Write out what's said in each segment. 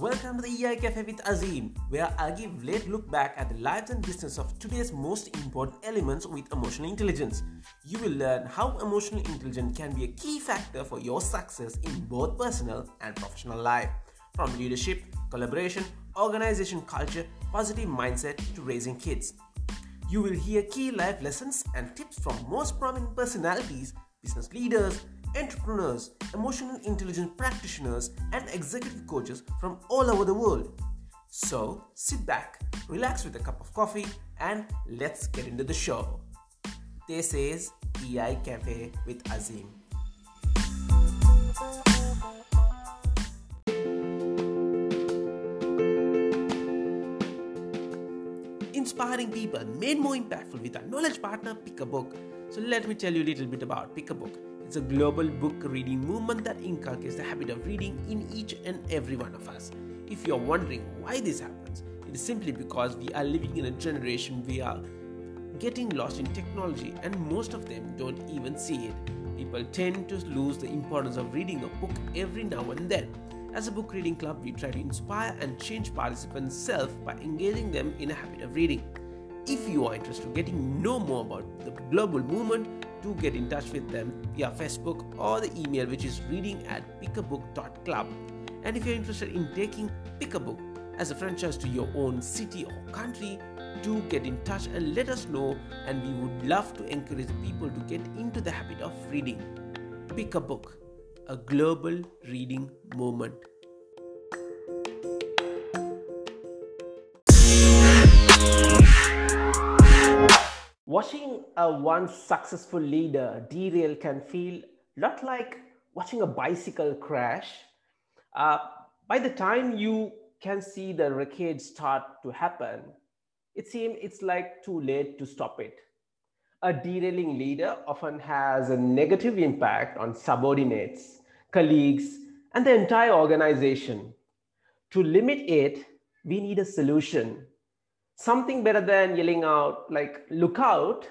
Welcome to the EI Cafe with Azim, where I give a late look back at the lives and business of today's most important elements with emotional intelligence. You will learn how emotional intelligence can be a key factor for your success in both personal and professional life. From leadership, collaboration, organization culture, positive mindset to raising kids. You will hear key life lessons and tips from most prominent personalities, business leaders, entrepreneurs, emotional intelligence practitioners, and executive coaches from all over the world. So sit back, relax with a cup of coffee, and let's get into the show. This is EI Cafe with Azim. Inspiring people made more impactful with our knowledge partner Pick a Book. So let me tell you a little bit about Pick a Book. It's a global book reading movement that inculcates the habit of reading in each and every one of us. If you're wondering why this happens, it is simply because we are living in a generation we are getting lost in technology and most of them don't even see it. People tend to lose the importance of reading a book every now and then. As a book reading club, we try to inspire and change participants' self by engaging them in a habit of reading. If you are interested in getting know more about the global movement, do get in touch with them via Facebook or the email which is reading at pickabook.club. And if you're interested in taking Pick a Book as a franchise to your own city or country, do get in touch and let us know. And we would love to encourage people to get into the habit of reading. Pick a Book, a global reading movement. Watching a once successful leader derail can feel a lot like watching a bicycle crash. Uh, by the time you can see the wreckage start to happen, it seems it's like too late to stop it. A derailing leader often has a negative impact on subordinates, colleagues, and the entire organization. To limit it, we need a solution something better than yelling out like look out.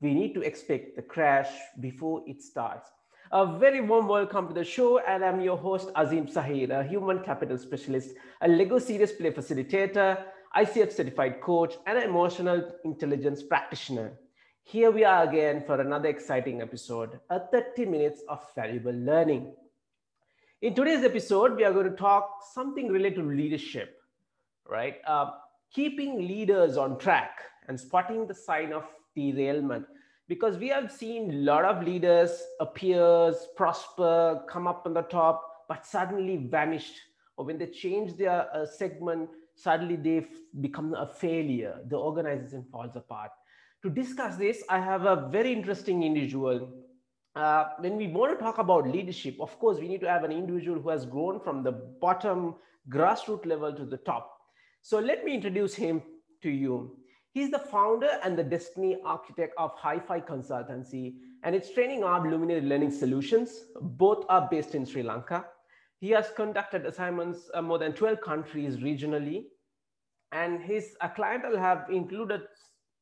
We need to expect the crash before it starts. A very warm welcome to the show and i'm your host azim sahir a human capital specialist a lego serious play facilitator icf certified coach and an emotional intelligence practitioner. Here we are again for another exciting episode a 30 minutes of valuable learning. In today's episode we are going to talk something related to leadership right? Uh, keeping leaders on track and spotting the sign of derailment. Because we have seen a lot of leaders appears prosper come up on the top but suddenly vanished. Or when they change their uh, segment suddenly they become a failure. The organization falls apart. To discuss this i have a very interesting individual. Uh, when we want to talk about leadership of course we need to have an individual who has grown from the bottom grassroots level to the top so let me introduce him to you. He's the founder and the destiny architect of Hi-Fi Consultancy and its training arm Luminary Learning Solutions. Both are based in Sri Lanka. He has conducted assignments uh, more than 12 countries regionally. And his uh, clientele have included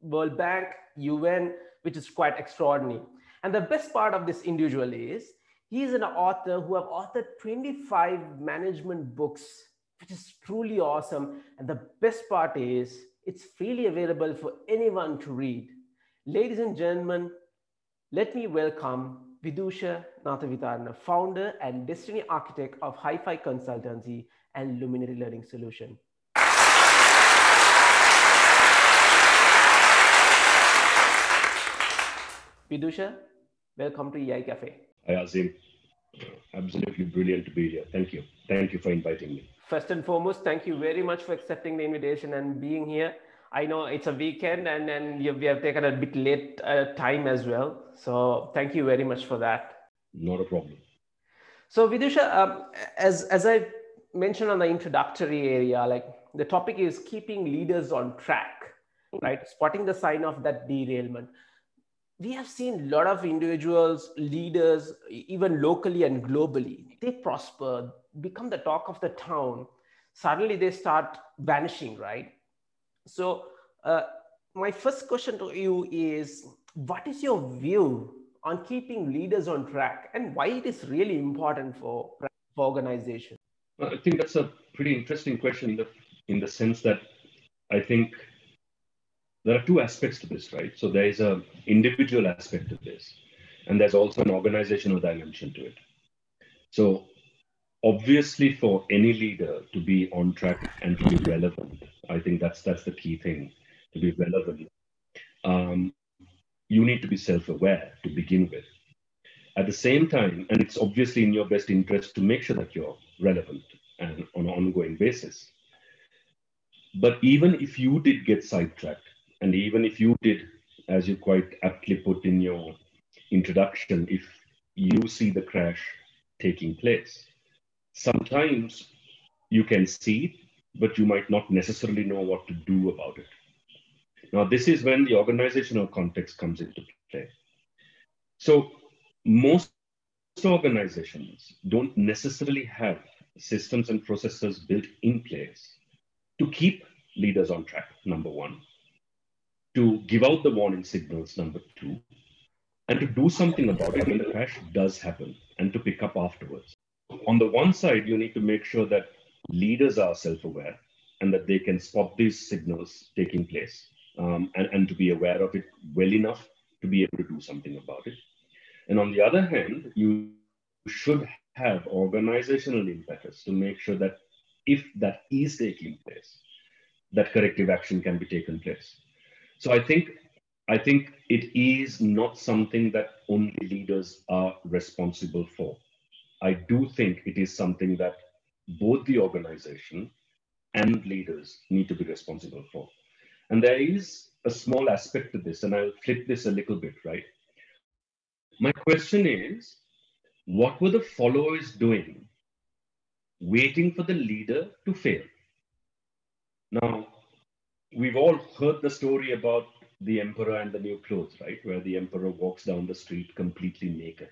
World Bank, UN, which is quite extraordinary. And the best part of this individual is he is an author who have authored 25 management books which is truly awesome. And the best part is it's freely available for anyone to read. Ladies and gentlemen, let me welcome Vidusha Nathavitarana, founder and destiny architect of Hi-Fi Consultancy and Luminary Learning Solution. Vidusha, welcome to EI Cafe. Hi, Azim. Absolutely brilliant to be here. Thank you. Thank you for inviting me first and foremost, thank you very much for accepting the invitation and being here. I know it's a weekend and then we have taken a bit late uh, time as well. So thank you very much for that. Not a problem. So Vidusha, um, as, as I mentioned on the introductory area, like the topic is keeping leaders on track, right? Spotting the sign of that derailment. We have seen a lot of individuals, leaders, even locally and globally, they prosper, become the talk of the town, suddenly they start vanishing, right? So, uh, my first question to you is what is your view on keeping leaders on track and why it is really important for, for organization? I think that's a pretty interesting question in the in the sense that I think there are two aspects to this, right? So there is a individual aspect to this, and there's also an organizational dimension to it. So obviously, for any leader to be on track and to be relevant, I think that's that's the key thing to be relevant. Um, you need to be self-aware to begin with. At the same time, and it's obviously in your best interest to make sure that you're relevant and on an ongoing basis. But even if you did get sidetracked, and even if you did, as you quite aptly put in your introduction, if you see the crash taking place, sometimes you can see but you might not necessarily know what to do about it. Now, this is when the organizational context comes into play. So, most organizations don't necessarily have systems and processes built in place to keep leaders on track, number one, to give out the warning signals, number two, and to do something about it when the crash does happen and to pick up afterwards. On the one side, you need to make sure that leaders are self aware and that they can spot these signals taking place um, and, and to be aware of it well enough to be able to do something about it. And on the other hand, you should have organizational impetus to make sure that if that is taking place, that corrective action can be taken place. So I think I think it is not something that only leaders are responsible for. I do think it is something that both the organization and leaders need to be responsible for. And there is a small aspect to this, and I'll flip this a little bit, right? My question is what were the followers doing waiting for the leader to fail? Now, we've all heard the story about the emperor and the new clothes, right? Where the emperor walks down the street completely naked.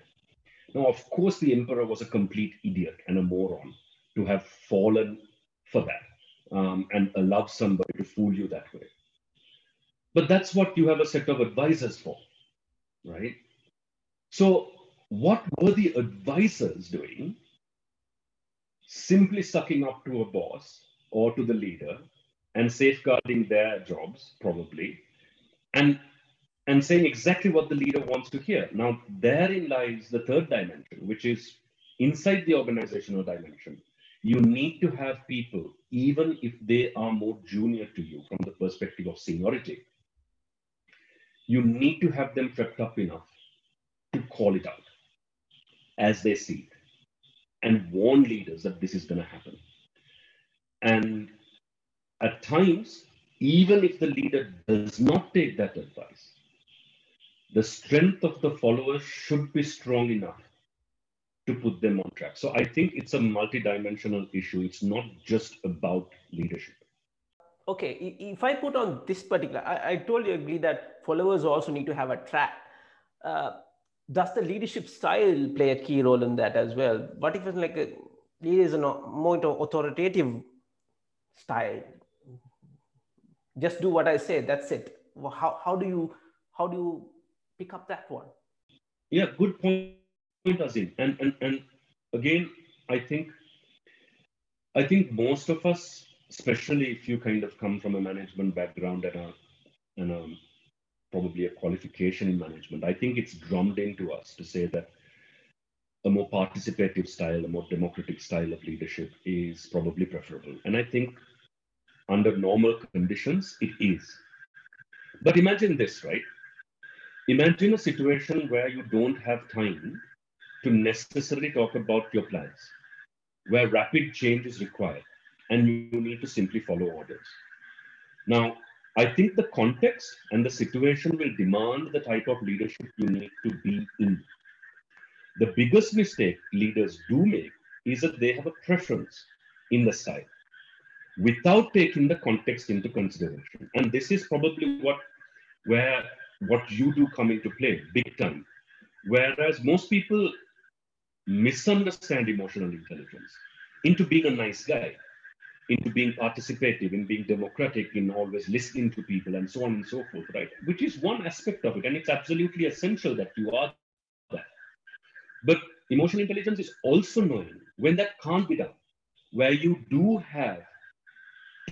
Now, of course, the emperor was a complete idiot and a moron to have fallen for that um, and allowed somebody to fool you that way. But that's what you have a set of advisors for, right? So, what were the advisors doing? Simply sucking up to a boss or to the leader and safeguarding their jobs, probably, and and saying exactly what the leader wants to hear. Now, therein lies the third dimension, which is inside the organizational dimension. You need to have people, even if they are more junior to you from the perspective of seniority, you need to have them prepped up enough to call it out as they see it and warn leaders that this is going to happen. And at times, even if the leader does not take that advice, the strength of the followers should be strong enough to put them on track. So I think it's a multidimensional issue. It's not just about leadership. Okay if i put on this particular i, I totally agree that followers also need to have a track. Uh, does the leadership style play a key role in that as well? What if it's like a leader is a more authoritative style? Just do what i say that's it. How, how do you how do you pick up that one yeah good point Azim. and and and again i think i think most of us especially if you kind of come from a management background and a, and a probably a qualification in management, I think it's drummed into us to say that a more participative style, a more democratic style of leadership is probably preferable. And I think under normal conditions, it is. But imagine this, right? Imagine a situation where you don't have time to necessarily talk about your plans, where rapid change is required and you need to simply follow orders. Now, I think the context and the situation will demand the type of leadership you need to be in. The biggest mistake leaders do make is that they have a preference in the style without taking the context into consideration. And this is probably what where what you do come into play big time. Whereas most people misunderstand emotional intelligence into being a nice guy into being participative, in being democratic, in always listening to people, and so on and so forth, right? Which is one aspect of it, and it's absolutely essential that you are that. But emotional intelligence is also knowing when that can't be done, where you do have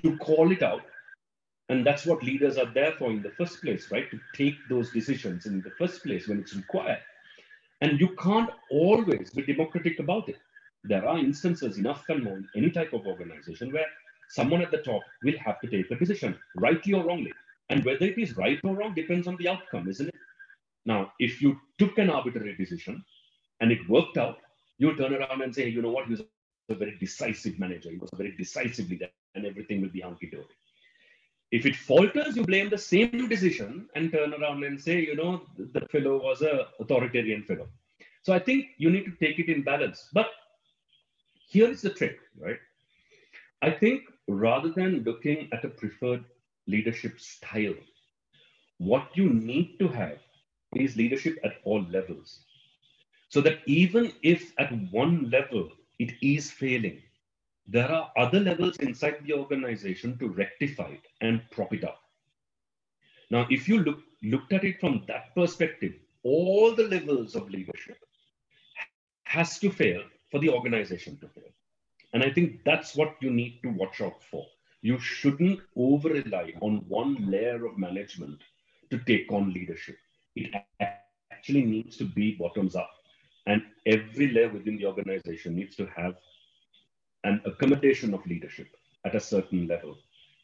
to call it out. And that's what leaders are there for in the first place, right? To take those decisions in the first place when it's required. And you can't always be democratic about it. There are instances enough and more in any type of organization where someone at the top will have to take a decision, rightly or wrongly. And whether it is right or wrong depends on the outcome, isn't it? Now, if you took an arbitrary decision and it worked out, you turn around and say, you know what, he was a very decisive manager. He was very decisively there, and everything will be hunky dory. If it falters, you blame the same decision and turn around and say, you know, the fellow was a authoritarian fellow. So I think you need to take it in balance. But here is the trick, right? I think rather than looking at a preferred leadership style, what you need to have is leadership at all levels. So that even if at one level it is failing, there are other levels inside the organization to rectify it and prop it up. Now, if you look, looked at it from that perspective, all the levels of leadership has to fail for the organization to fail. And I think that's what you need to watch out for. You shouldn't over rely on one layer of management to take on leadership. It actually needs to be bottoms up. And every layer within the organization needs to have an accommodation of leadership at a certain level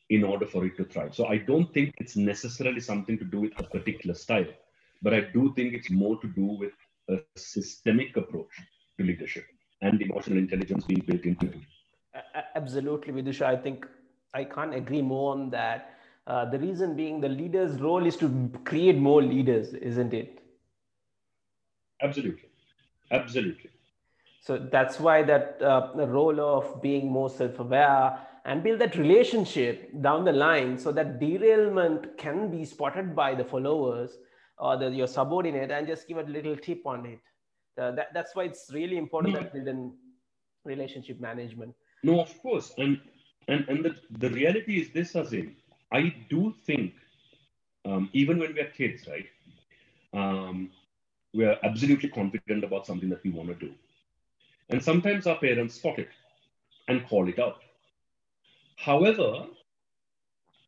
in order for it to thrive. So I don't think it's necessarily something to do with a particular style, but I do think it's more to do with a systemic approach to leadership and emotional intelligence being built into it. Absolutely, Vidusha. I think I can't agree more on that. Uh, the reason being the leader's role is to create more leaders, isn't it? Absolutely. Absolutely. So that's why that uh, the role of being more self-aware and build that relationship down the line so that derailment can be spotted by the followers or the, your subordinate and just give a little tip on it. Uh, that, that's why it's really important no. that build in relationship management. No, of course. And and, and the, the reality is this, Azim. I do think, um, even when we are kids, right, um, we are absolutely confident about something that we want to do. And sometimes our parents spot it and call it out. However,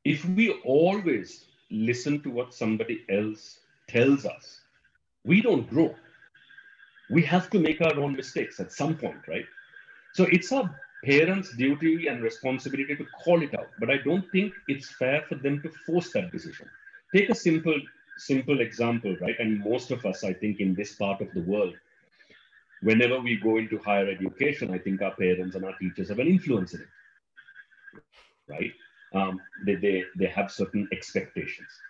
if we always listen to what somebody else tells us, we don't grow. We have to make our own mistakes at some point, right? So it's our parents' duty and responsibility to call it out, but I don't think it's fair for them to force that decision. Take a simple, simple example, right? And most of us, I think, in this part of the world, whenever we go into higher education, I think our parents and our teachers have an influence in it, right? Um, they, they, they have certain expectations.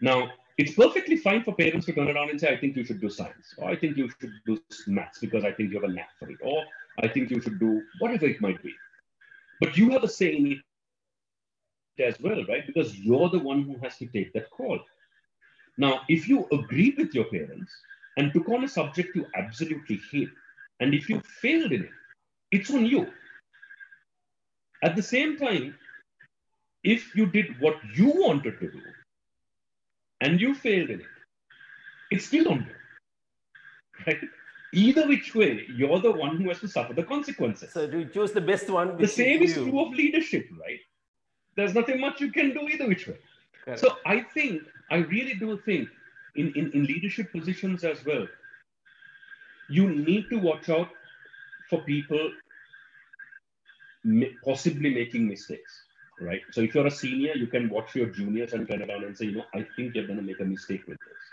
Now, it's perfectly fine for parents to turn around and say, I think you should do science, or I think you should do maths because I think you have a knack for it, or I think you should do whatever it might be. But you have a say in it as well, right? Because you're the one who has to take that call. Now, if you agree with your parents and took on a subject you absolutely hate, and if you failed in it, it's on you. At the same time, if you did what you wanted to do and you failed in it, it's still on you. Right? Either which way, you're the one who has to suffer the consequences. So you choose the best one. The same is true of leadership, right? There's nothing much you can do either which way. Correct. So I think, I really do think in, in, in leadership positions as well, you need to watch out for people possibly making mistakes, right? So if you're a senior, you can watch your juniors and turn around and say, you know, I think you're going to make a mistake with this.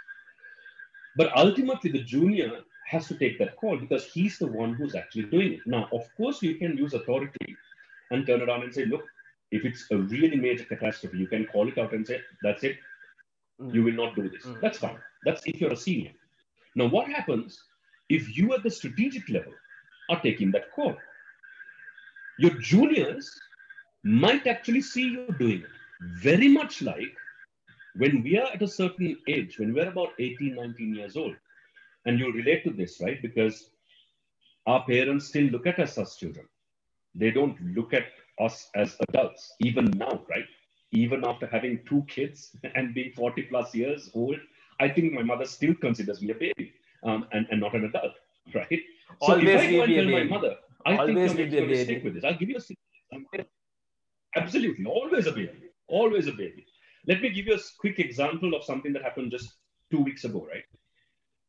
But ultimately, the junior has to take that call because he's the one who's actually doing it. Now, of course, you can use authority and turn around and say, look, if it's a really major catastrophe, you can call it out and say, that's it. Mm. You will not do this. Mm. That's fine. That's if you're a senior. Now, what happens if you at the strategic level are taking that call? Your juniors might actually see you doing it. Very much like when we are at a certain age, when we're about 18, 19 years old, and you relate to this, right? Because our parents still look at us as children. They don't look at us as adults, even now, right? Even after having two kids and being 40 plus years old, I think my mother still considers me a baby um, and, and not an adult, right? So Always if I go and tell my mother, I Always think you're the making a with this. I'll give you a absolutely always a baby, always a baby. Let me give you a quick example of something that happened just two weeks ago, right?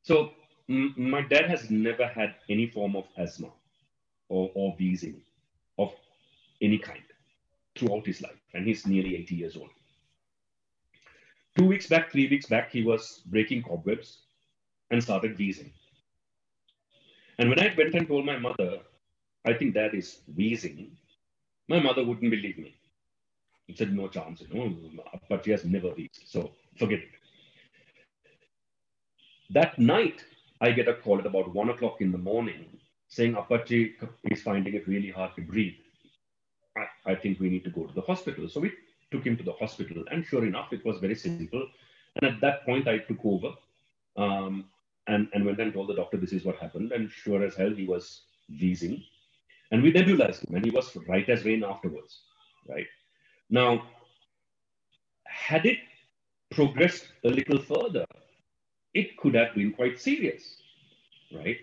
So m- my dad has never had any form of asthma or, or wheezing of any kind throughout his life, and he's nearly 80 years old. Two weeks back, three weeks back, he was breaking cobwebs and started wheezing. And when I went and told my mother, I think dad is wheezing, my mother wouldn't believe me. She said, no chance, you know, but she has never wheezed. So forget it. That night, I get a call at about one o'clock in the morning saying Apache is finding it really hard to breathe. I, I think we need to go to the hospital. So we took him to the hospital, and sure enough, it was very simple. And at that point, I took over um, and, and went and told the doctor this is what happened. And sure as hell, he was wheezing. And we nebulized him, and he was right as rain afterwards. Right now, had it progressed a little further, it could have been quite serious, right?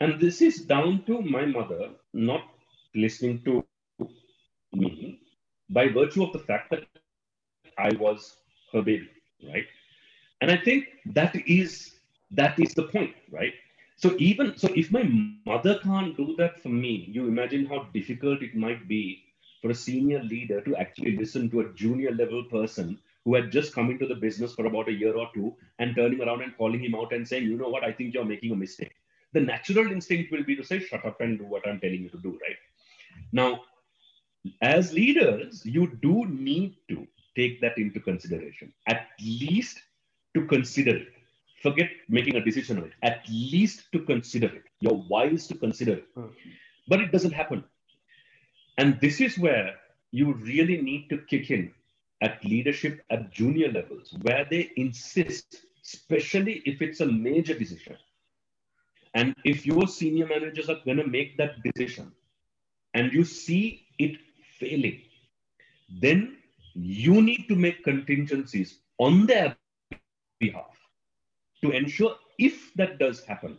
And this is down to my mother not listening to me by virtue of the fact that I was her baby, right? And I think that is that is the point, right? So even so, if my mother can't do that for me, you imagine how difficult it might be for a senior leader to actually listen to a junior level person who had just come into the business for about a year or two and turning around and calling him out and saying, you know what, I think you're making a mistake. The natural instinct will be to say, shut up and do what I'm telling you to do, right? Now, as leaders, you do need to take that into consideration, at least to consider it. Forget making a decision on it, at least to consider it. You're wise to consider it. Hmm. But it doesn't happen. And this is where you really need to kick in at leadership at junior levels, where they insist, especially if it's a major decision. And if your senior managers are going to make that decision and you see it failing, then you need to make contingencies on their behalf to ensure if that does happen,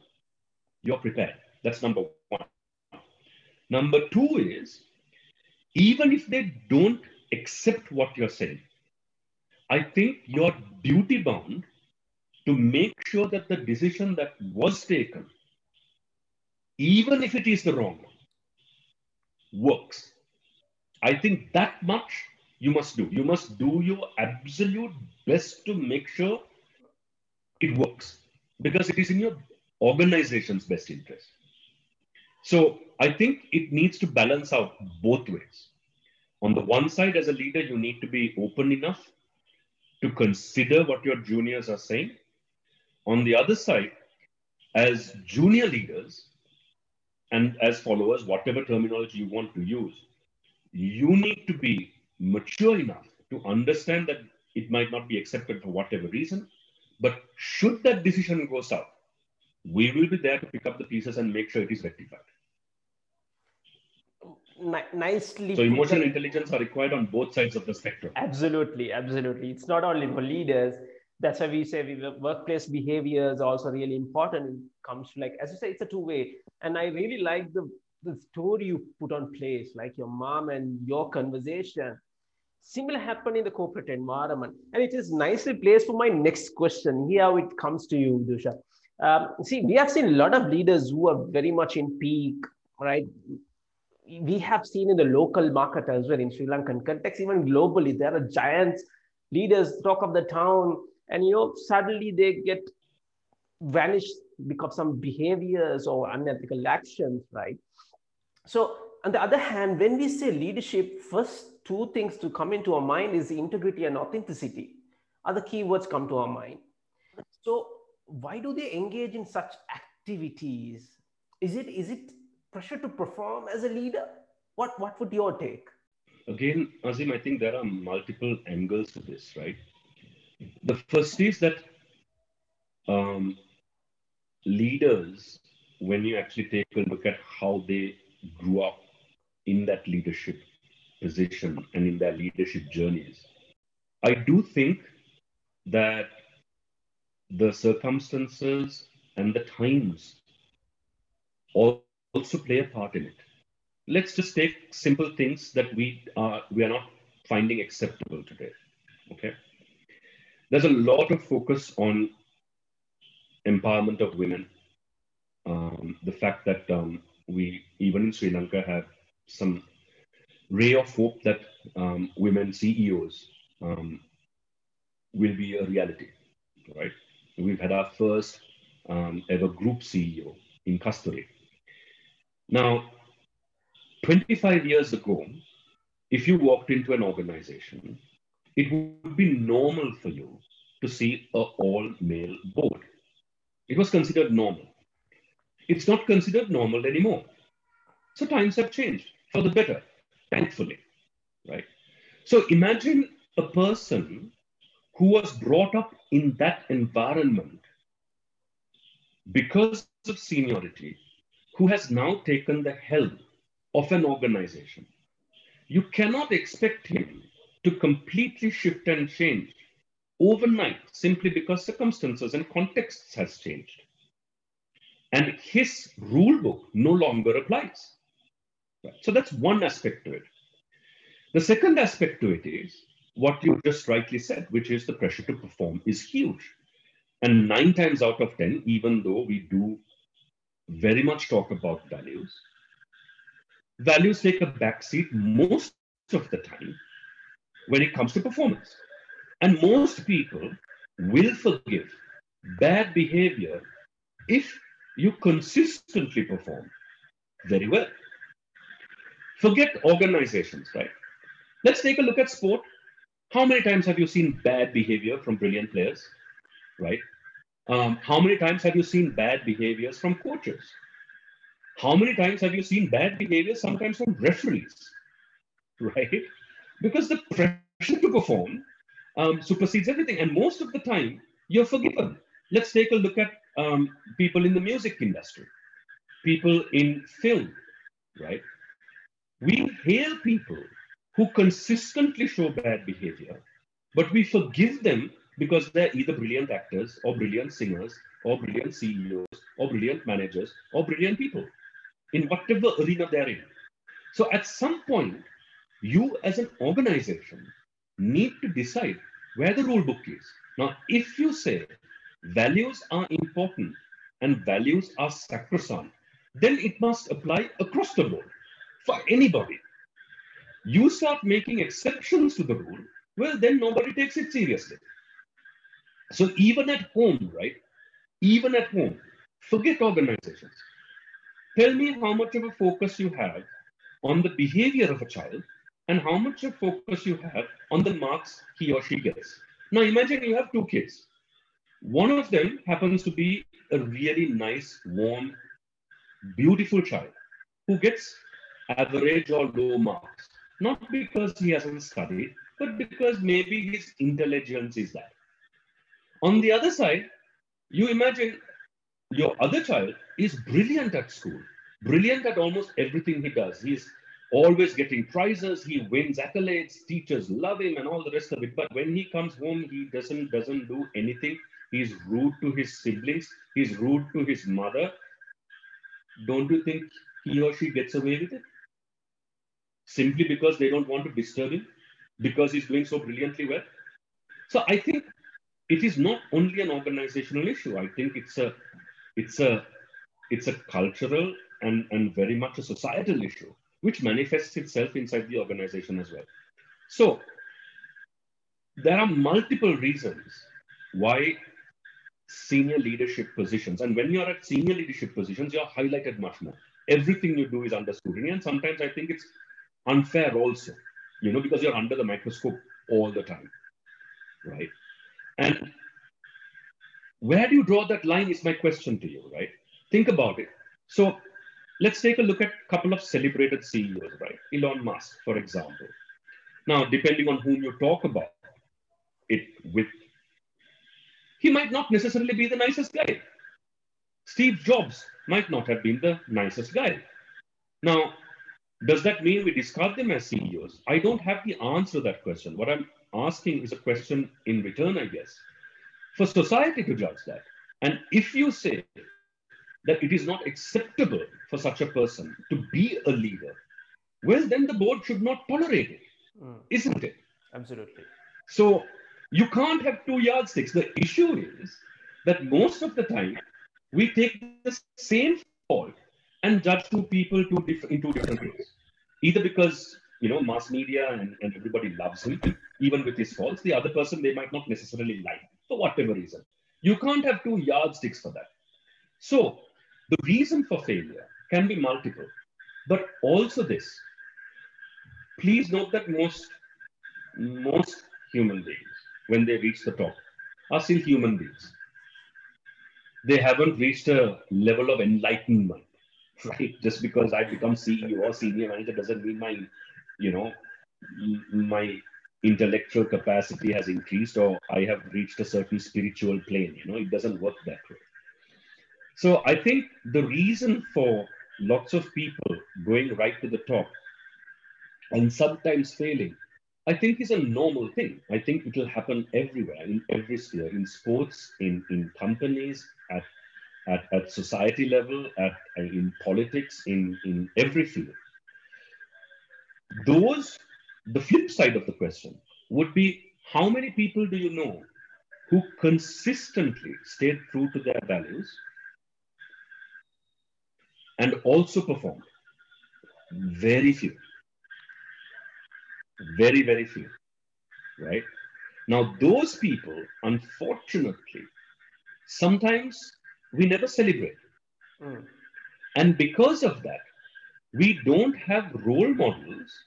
you're prepared. That's number one. Number two is even if they don't accept what you're saying, I think you're duty bound to make sure that the decision that was taken, even if it is the wrong one, works. I think that much you must do. You must do your absolute best to make sure it works because it is in your organization's best interest. So I think it needs to balance out both ways. On the one side, as a leader, you need to be open enough to consider what your juniors are saying. On the other side, as junior leaders and as followers, whatever terminology you want to use, you need to be mature enough to understand that it might not be accepted for whatever reason. But should that decision go south, we will be there to pick up the pieces and make sure it is rectified. Ni- nicely So emotional that- intelligence are required on both sides of the spectrum. Absolutely, absolutely. It's not only for leaders. That's why we say we, workplace behavior is also really important. It comes to like, as you say, it's a two-way. And I really like the the story you put on place, like your mom and your conversation. Similar happened in the corporate environment, and it is nicely placed for my next question. Here, it comes to you, Dusha. Um, see, we have seen a lot of leaders who are very much in peak, right? we have seen in the local market as well in Sri Lankan context, even globally, there are giants, leaders, talk of the town, and you know, suddenly they get vanished because of some behaviors or unethical actions, right? So, on the other hand, when we say leadership, first two things to come into our mind is integrity and authenticity. Other keywords come to our mind. So, why do they engage in such activities? Is it is it pressure to perform as a leader? What what would your take? Again, Azim, I think there are multiple angles to this, right? The first is that um, leaders, when you actually take a look at how they grew up in that leadership position and in their leadership journeys, I do think that the circumstances and the times also play a part in it. let's just take simple things that we are we are not finding acceptable today. Okay. There's a lot of focus on empowerment of women. Um, the fact that um, we, even in Sri Lanka, have some ray of hope that um, women CEOs um, will be a reality, right? We've had our first um, ever group CEO in Kasturi. Now, 25 years ago, if you walked into an organization, it would be normal for you to see a all male board. It was considered normal. It's not considered normal anymore. So times have changed for the better, thankfully, right? So imagine a person who was brought up in that environment because of seniority, who has now taken the helm of an organization. You cannot expect him to completely shift and change overnight simply because circumstances and contexts has changed. And his rule book no longer applies. So that's one aspect to it. The second aspect to it is what you just rightly said, which is the pressure to perform is huge. And nine times out of 10, even though we do very much talk about values, values take a backseat most of the time when it comes to performance. And most people will forgive bad behavior if you consistently perform very well. Forget organizations, right? Let's take a look at sport. How many times have you seen bad behavior from brilliant players, right? Um, how many times have you seen bad behaviors from coaches? How many times have you seen bad behavior sometimes from referees, right? Because the pressure to perform um, supersedes everything. And most of the time, you're forgiven. Let's take a look at um, people in the music industry, people in film, right? We hail people who consistently show bad behavior, but we forgive them because they're either brilliant actors or brilliant singers or brilliant CEOs or brilliant managers or brilliant people in whatever arena they're in. So at some point, you as an organization need to decide where the rule book is. Now, if you say values are important and values are sacrosanct, then it must apply across the board for anybody. You start making exceptions to the rule, well, then nobody takes it seriously. So even at home, right? Even at home, forget organizations. Tell me how much of a focus you have on the behavior of a child and how much of a focus you have on the marks he or she gets. Now imagine you have two kids. One of them happens to be a really nice, warm, beautiful child who gets average or low marks. Not because he hasn't studied, but because maybe his intelligence is that. On the other side, you imagine your other child is brilliant at school, brilliant at almost everything he does. He's always getting prizes, he wins accolades, teachers love him and all the rest of it. But when he comes home, he doesn't doesn't do anything. He's rude to his siblings, he's rude to his mother. Don't you think he or she gets away with it? Simply because they don't want to disturb him, because he's doing so brilliantly well. So I think it is not only an organizational issue. I think it's a it's a it's a cultural and, and very much a societal issue, which manifests itself inside the organization as well. So there are multiple reasons why senior leadership positions, and when you're at senior leadership positions, you're highlighted much more. Everything you do is under scrutiny, and sometimes I think it's unfair also, you know, because you're under the microscope all the time, right? And where do you draw that line is my question to you, right? Think about it. So let's take a look at a couple of celebrated CEOs, right? Elon Musk, for example. Now, depending on whom you talk about it with, he might not necessarily be the nicest guy. Steve Jobs might not have been the nicest guy. Now, does that mean we discard them as CEOs? I don't have the answer to that question. What I'm asking is a question in return, I guess, for society to judge that. And if you say that it is not acceptable for such a person to be a leader, well, then the board should not tolerate it, Mm. isn't it? Absolutely. So you can't have two yardsticks. The issue is that most of the time we take the same fault and judge two people two diff- in two different ways. Either because you know mass media and, and everybody loves him, even with his faults. The other person they might not necessarily like for whatever reason. You can't have two yardsticks for that. So the reason for failure can be multiple, but also this. Please note that most most human beings, when they reach the top, are still human beings. They haven't reached a level of enlightenment, right? Just because I become CEO or senior manager doesn't mean my, you know, my intellectual capacity has increased or I have reached a certain spiritual plane. You know, it doesn't work that way. So I think the reason for lots of people going right to the top and sometimes failing I think is a normal thing. I think it will happen everywhere, in every sphere, in sports, in, in companies, at, at, at society level, at, uh, in politics, in, in every field. Those, the flip side of the question would be how many people do you know who consistently stayed true to their values and also performed? Very few very very few right? Now those people unfortunately sometimes we never celebrate. Mm. and because of that we don't have role models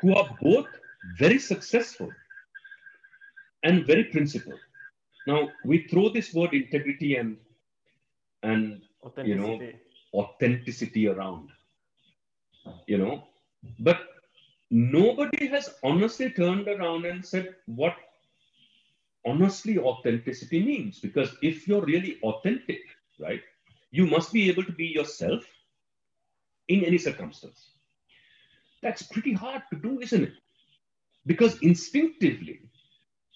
who are both very successful and very principled. Now we throw this word integrity and and you know authenticity around you know. But nobody has honestly turned around and said what honestly authenticity means. Because if you're really authentic right you must be able to be yourself in any circumstance. That's pretty hard to do isn't it? Because instinctively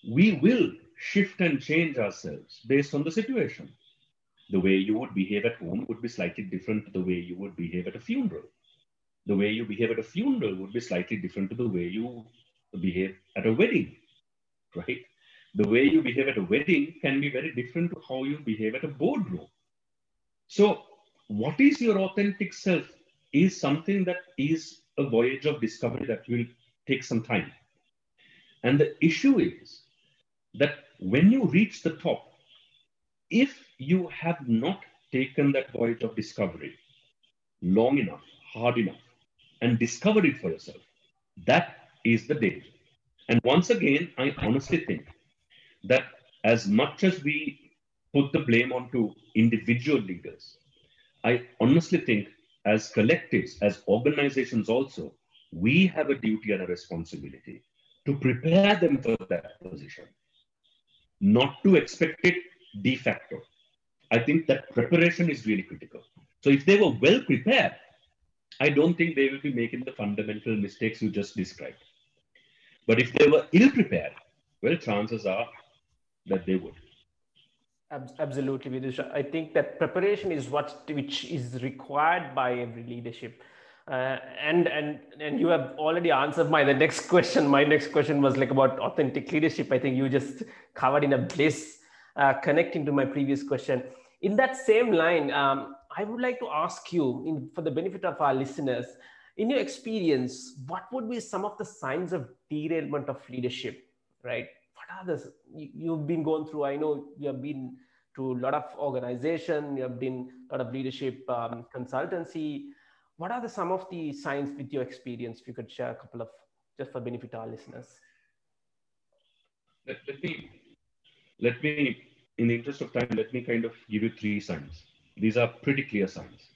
we will shift and change ourselves based on the situation. The way you would behave at home would be slightly different to the way you would behave at a funeral the way you behave at a funeral would be slightly different to the way you behave at a wedding, right? The way you behave at a wedding can be very different to how you behave at a boardroom. So, what is your authentic self is something that is a voyage of discovery that will take some time. And the issue is that when you reach the top, if you have not taken that voyage of discovery long enough, hard enough, and discover it for yourself. That is the danger. And once again, I honestly think that as much as we put the blame onto individual leaders, I honestly think as collectives, as organizations also, we have a duty and a responsibility to prepare them for that position, not to expect it de facto. I think that preparation is really critical. So if they were well prepared, I don't think they will be making the fundamental mistakes you just described. But if they were ill prepared, well, chances are that they would. Absolutely, Vidusha. I think that preparation is what which is required by every leadership. Uh, and and and you have already answered my the next question. My next question was like about authentic leadership. I think you just covered in a bliss, uh, connecting to my previous question. In that same line, um, I would like to ask you, in, for the benefit of our listeners, in your experience, what would be some of the signs of derailment of leadership? Right? What are the you, you've been going through? I know you have been to a lot of organization. You have been a lot of leadership um, consultancy. What are the some of the signs with your experience? If you could share a couple of just for benefit of our listeners. Let, let me let me in the interest of time, let me kind of give you three signs. These are pretty clear signs.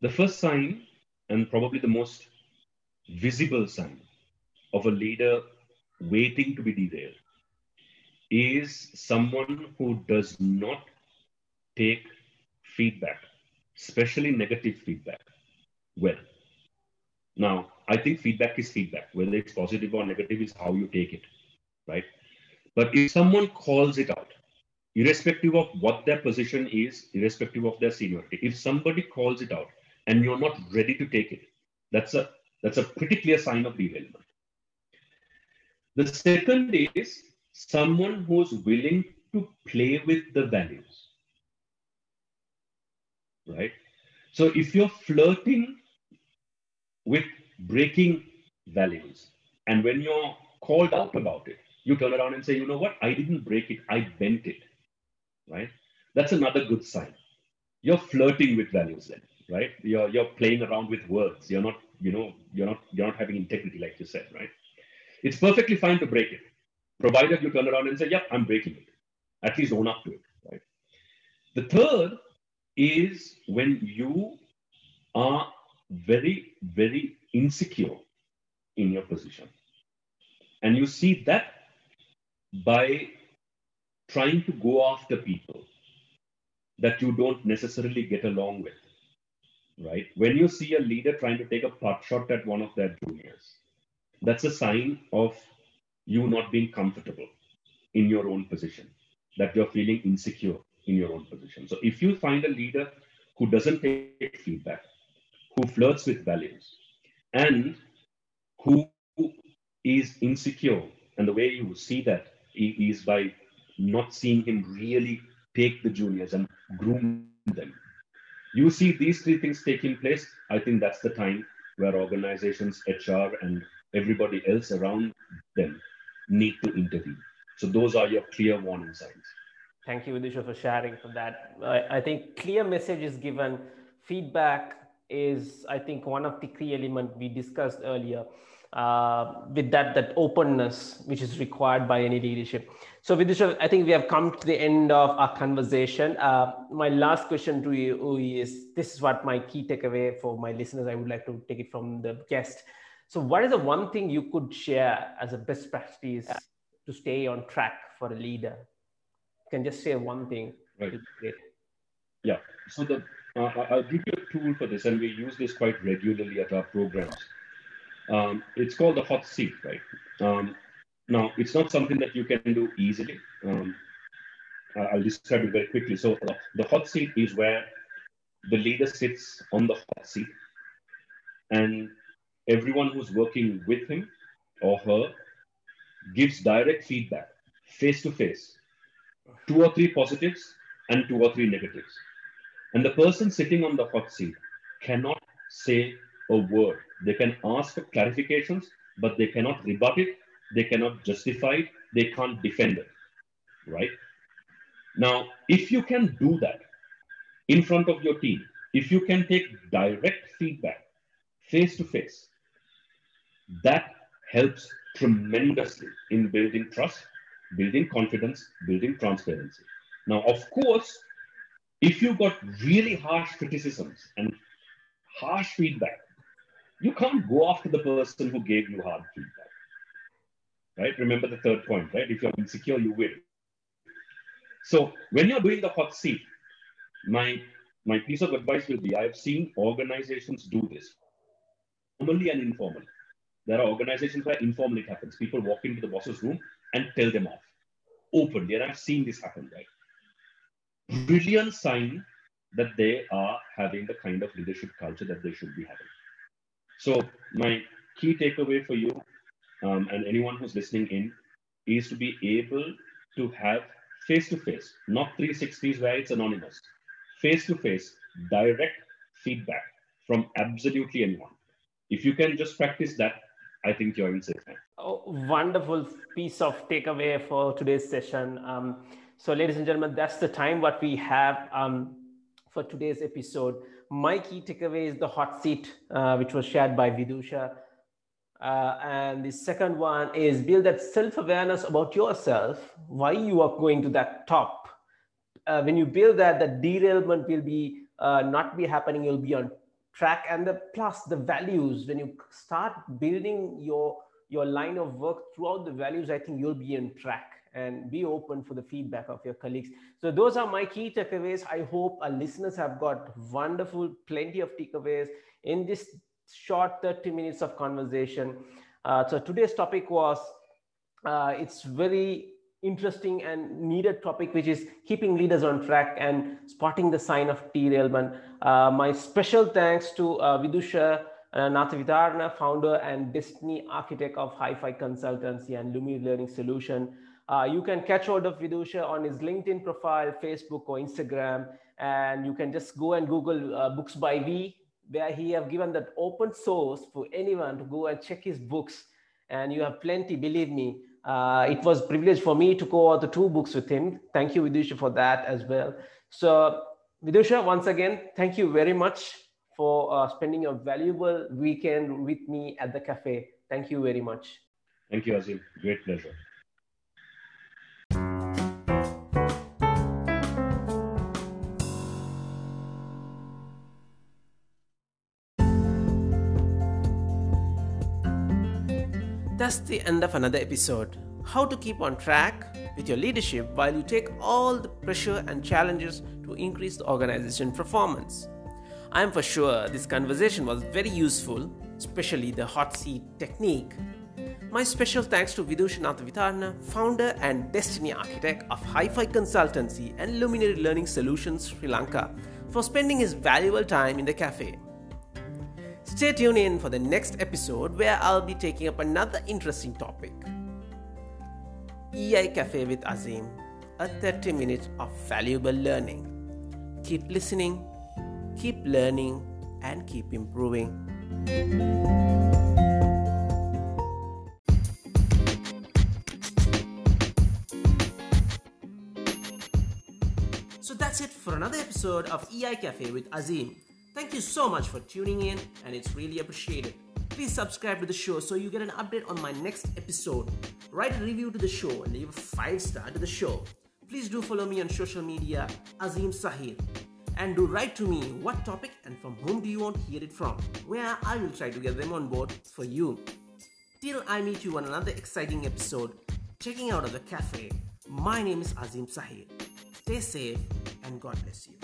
The first sign, and probably the most visible sign of a leader waiting to be derailed, is someone who does not take feedback, especially negative feedback, well. Now, I think feedback is feedback, whether it's positive or negative, is how you take it, right? But if someone calls it out, irrespective of what their position is, irrespective of their seniority, if somebody calls it out and you're not ready to take it, that's a That's a pretty clear sign of derailment. The second is someone who's willing to play with the values. Right? So if you're flirting with breaking values, and when you're called out about it, you turn around and say, you know what, I didn't break it, I bent it. Right? That's another good sign. You're flirting with values then, right? You're you're playing around with words. You're not, you know, you're not you're not having integrity, like you said, right? It's perfectly fine to break it, provided you turn around and say, "Yep, I'm breaking it." At least own up to it, right? The third is when you are very, very insecure in your position. And you see that by trying to go after people that you don't necessarily get along with, right? When you see a leader trying to take a pot shot at one of their juniors, that's a sign of you not being comfortable in your own position, that you're feeling insecure in your own position. So if you find a leader who doesn't take feedback, who flirts with values, and who is insecure, and the way you see that is by not seeing him really take the juniors and groom them. You see these three things taking place, I think that's the time where organizations, HR, and everybody else around them need to intervene. So those are your clear warning signs. Thank you, Vidusha, for sharing for that. I, I think clear message is given. Feedback is, I think, one of the key elements we discussed earlier. Uh, with that that openness which is required by any leadership. So Vidusha, I think we have come to the end of our conversation. Uh, my last question to you is, this is what my key takeaway for my listeners. I would like to take it from the guest. So what is the one thing you could share as a best practice to stay on track for a leader? You can just say one thing. Right. Yeah. So the uh, I'll give you a tool for this, and we use this quite regularly at our programs. Um, it's called the hot seat, right? Um, now, it's not something that you can do easily. Um, I'll describe it very quickly. So, the hot seat is where the leader sits on the hot seat, and everyone who's working with him or her gives direct feedback face to face, two or three positives and two or three negatives. And the person sitting on the hot seat cannot say a word. They can ask clarifications, but they cannot rebut it, they cannot justify it, they can't defend it. Right? Now, if you can do that in front of your team, if you can take direct feedback face to face, that helps tremendously in building trust, building confidence, building transparency. Now, of course, if you got really harsh criticisms and harsh feedback, you can't go after the person who gave you hard feedback. Right? Remember the third point, right? If you're insecure, you will. So when you're doing the hot seat, my my piece of advice will be I've seen organizations do this formally and informally. There are organizations where informally it happens. People walk into the boss's room and tell them off openly. And I've seen this happen, right? Brilliant sign that they are having the kind of leadership culture that they should be having. So my key takeaway for you um, and anyone who's listening in is to be able to have face-to-face, not 360s where it's anonymous, face-to-face, direct feedback from absolutely anyone. If you can just practice that, I think you're in safe hands. Oh, wonderful piece of takeaway for today's session. Um, so, ladies and gentlemen, that's the time what we have um, for today's episode my key takeaway is the hot seat, uh, which was shared by Vidusha. Uh, and the second one is build that self-awareness about yourself, why you are going to that top. Uh, when you build that, the derailment will be uh, not be happening. You'll be on track. And the plus the values, when you start building your your line of work throughout the values, I think you'll be on track and be open for the feedback of your colleagues. So those are my key takeaways. I hope our listeners have got wonderful, plenty of takeaways in this short 30 minutes of conversation. Uh, so today's topic was, uh, it's very interesting and needed topic, which is keeping leaders on track and spotting the sign of derailment. Uh, my special thanks to uh, Vidusha uh, Natha founder and destiny architect of Hi-Fi Consultancy and Luminary Learning Solution. Uh, you can catch hold of Vidusha on his LinkedIn profile, Facebook or Instagram, and you can just go and Google uh, Books by V, where he have given that open source for anyone to go and check his books. And you have plenty, believe me. Uh, it was privilege for me to the two books with him. Thank you, Vidusha, for that as well. So, Vidusha, once again, thank you very much for uh, spending a valuable weekend with me at the cafe. Thank you very much. Thank you, Azim. Great pleasure. That's the end of another episode. How to keep on track with your leadership while you take all the pressure and challenges to increase the organization performance. I am for sure this conversation was very useful, especially the hot seat technique. My special thanks to Vidushanatha Vitarna, founder and destiny architect of Hi-Fi Consultancy and Luminary Learning Solutions Sri Lanka, for spending his valuable time in the cafe. Stay tuned in for the next episode where I'll be taking up another interesting topic. EI Cafe with Azim, a 30 minutes of valuable learning. Keep listening, keep learning, and keep improving. So that's it for another episode of EI Cafe with Azim. Thank you so much for tuning in, and it's really appreciated. Please subscribe to the show so you get an update on my next episode. Write a review to the show and leave a 5 star to the show. Please do follow me on social media, Azim Sahir. And do write to me what topic and from whom do you want to hear it from, where I will try to get them on board for you. Till I meet you on another exciting episode, checking out of the cafe, my name is Azim Sahir. Stay safe and God bless you.